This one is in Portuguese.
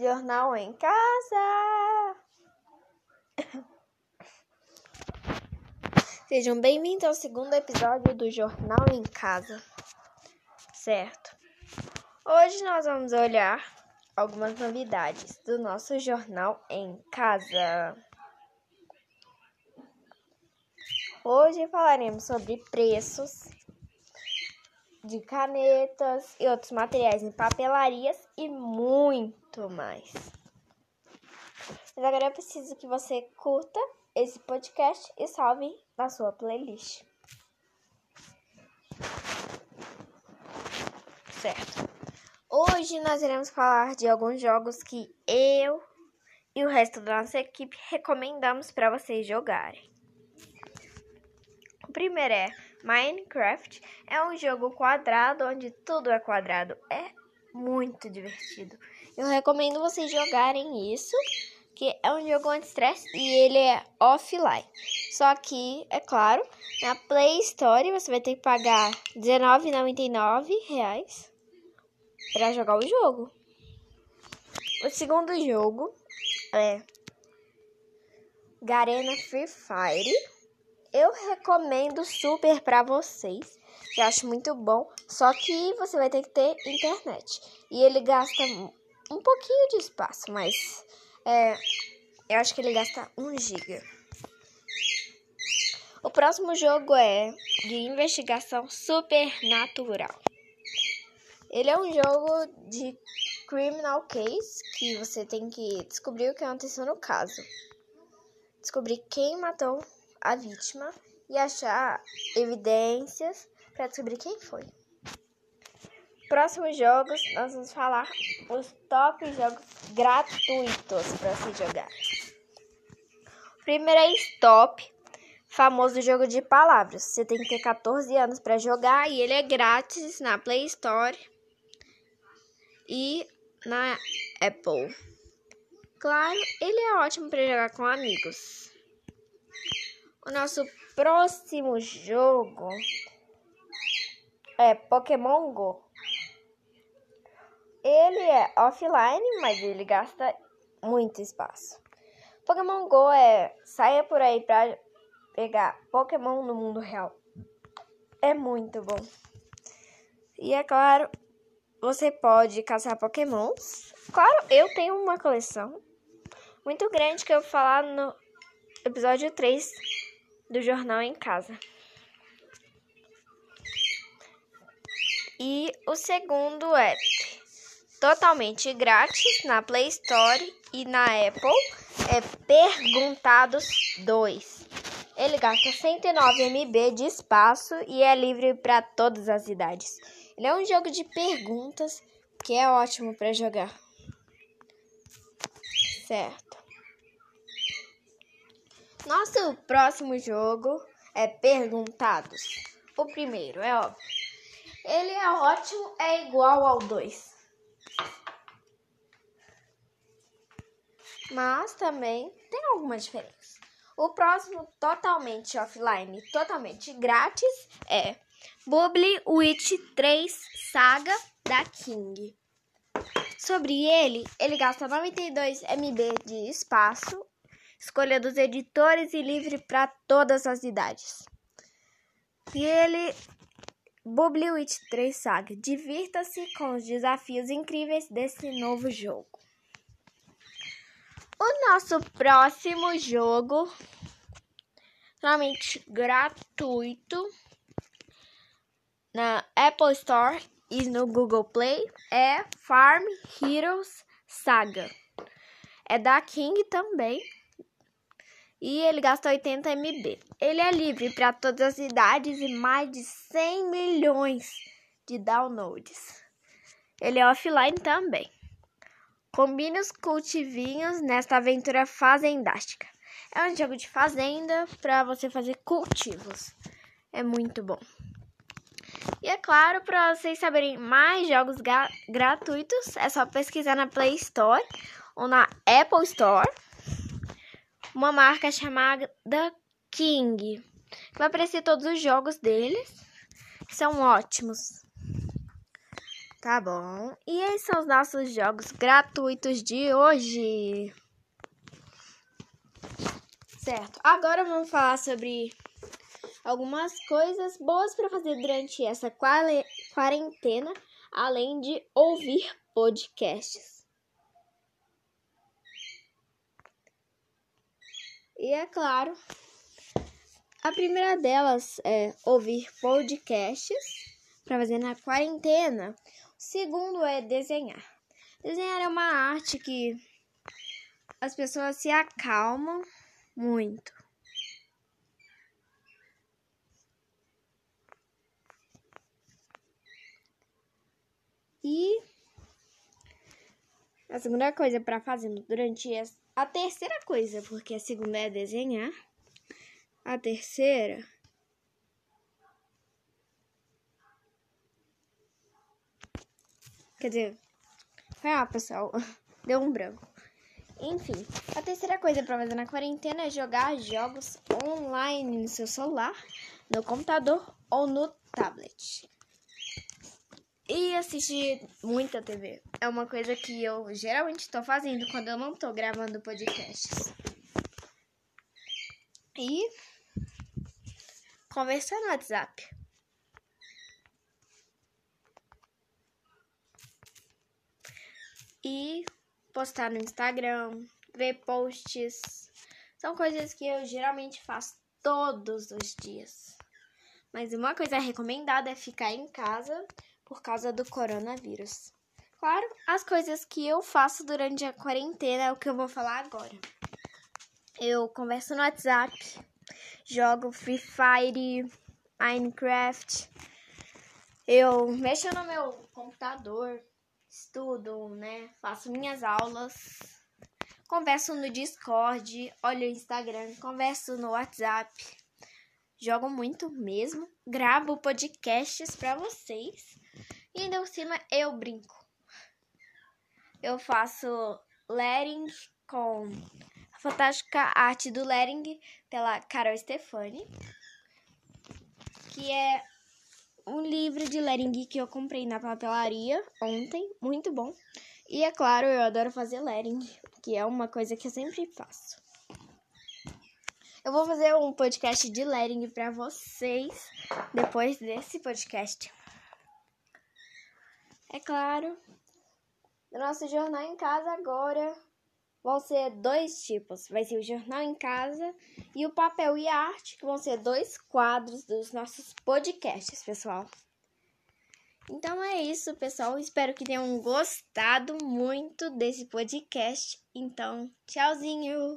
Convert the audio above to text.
Jornal em Casa! Sejam bem-vindos ao segundo episódio do Jornal em Casa. Certo? Hoje nós vamos olhar algumas novidades do nosso Jornal em Casa. Hoje falaremos sobre preços de canetas e outros materiais em papelarias e muito mais. Mas agora eu preciso que você curta esse podcast e salve na sua playlist. Certo. Hoje nós iremos falar de alguns jogos que eu e o resto da nossa equipe recomendamos para vocês jogarem. O primeiro é Minecraft. É um jogo quadrado onde tudo é quadrado. É muito divertido. Eu recomendo vocês jogarem isso, que é um jogo anti-stress e ele é offline. Só que, é claro, na Play Store você vai ter que pagar R$19,99 para jogar o jogo. O segundo jogo é Garena Free Fire eu recomendo super para vocês. Eu acho muito bom, só que você vai ter que ter internet. E ele gasta um pouquinho de espaço, mas é, eu acho que ele gasta 1 giga. O próximo jogo é de investigação supernatural. Ele é um jogo de criminal case que você tem que descobrir o que aconteceu no caso. Descobrir quem matou a vítima e achar evidências para descobrir quem foi. Próximos jogos, nós vamos falar os top jogos gratuitos para se jogar. Primeiro é Stop, famoso jogo de palavras. Você tem que ter 14 anos para jogar e ele é grátis na Play Store e na Apple. Claro, ele é ótimo para jogar com amigos. O nosso próximo jogo é Pokémon Go. Ele é offline, mas ele gasta muito espaço. Pokémon Go é saia por aí para pegar Pokémon no mundo real. É muito bom. E é claro, você pode caçar Pokémons. Claro, eu tenho uma coleção muito grande que eu vou falar no episódio 3 do jornal em casa. E o segundo é totalmente grátis na Play Store e na Apple é Perguntados 2. Ele gasta 109 MB de espaço e é livre para todas as idades. Ele é um jogo de perguntas que é ótimo para jogar. Certo. Nosso próximo jogo é Perguntados. O primeiro, é óbvio. Ele é ótimo, é igual ao 2. Mas também tem alguma diferença. O próximo, totalmente offline, totalmente grátis, é Bubble Witch 3 Saga da King. Sobre ele, ele gasta 92 MB de espaço escolha dos editores e livre para todas as idades. E ele Bubliwitch 3 Saga. Divirta-se com os desafios incríveis desse novo jogo. O nosso próximo jogo, totalmente gratuito, na Apple Store e no Google Play, é Farm Heroes Saga. É da King também e ele gasta 80 MB. Ele é livre para todas as idades e mais de 100 milhões de downloads. Ele é offline também. Combine os cultivinhos nesta aventura fazendástica. É um jogo de fazenda para você fazer cultivos. É muito bom. E é claro, para vocês saberem mais jogos gratuitos, é só pesquisar na Play Store ou na Apple Store uma marca chamada King. Vai aparecer todos os jogos deles, são ótimos. Tá bom. E esses são os nossos jogos gratuitos de hoje. Certo. Agora vamos falar sobre algumas coisas boas para fazer durante essa quarentena, além de ouvir podcasts. E é claro, a primeira delas é ouvir podcasts para fazer na quarentena. O segundo é desenhar. Desenhar é uma arte que as pessoas se acalmam muito. E a segunda coisa para fazer durante a terceira coisa, porque a segunda é desenhar. A terceira Quer dizer, ah, pessoal, deu um branco. Enfim, a terceira coisa para fazer na quarentena é jogar jogos online no seu celular, no computador ou no tablet. E assistir muita TV. É uma coisa que eu geralmente estou fazendo quando eu não estou gravando podcasts. E conversar no WhatsApp. E postar no Instagram, ver posts. São coisas que eu geralmente faço todos os dias. Mas uma coisa recomendada é ficar em casa por causa do coronavírus. Claro, as coisas que eu faço durante a quarentena é o que eu vou falar agora. Eu converso no WhatsApp, jogo Free Fire, Minecraft. Eu mexo no meu computador, estudo, né? Faço minhas aulas, converso no Discord, olho o Instagram, converso no WhatsApp. Jogo muito mesmo, gravo podcasts para vocês e ainda por cima eu brinco. Eu faço lettering com a fantástica arte do lettering pela Carol Stefani, que é um livro de lettering que eu comprei na papelaria ontem, muito bom. E é claro, eu adoro fazer lettering, que é uma coisa que eu sempre faço. Eu vou fazer um podcast de lettering para vocês depois desse podcast. É claro, nosso jornal em casa agora vão ser dois tipos. Vai ser o jornal em casa e o papel e arte, que vão ser dois quadros dos nossos podcasts, pessoal. Então é isso, pessoal. Espero que tenham gostado muito desse podcast. Então, tchauzinho!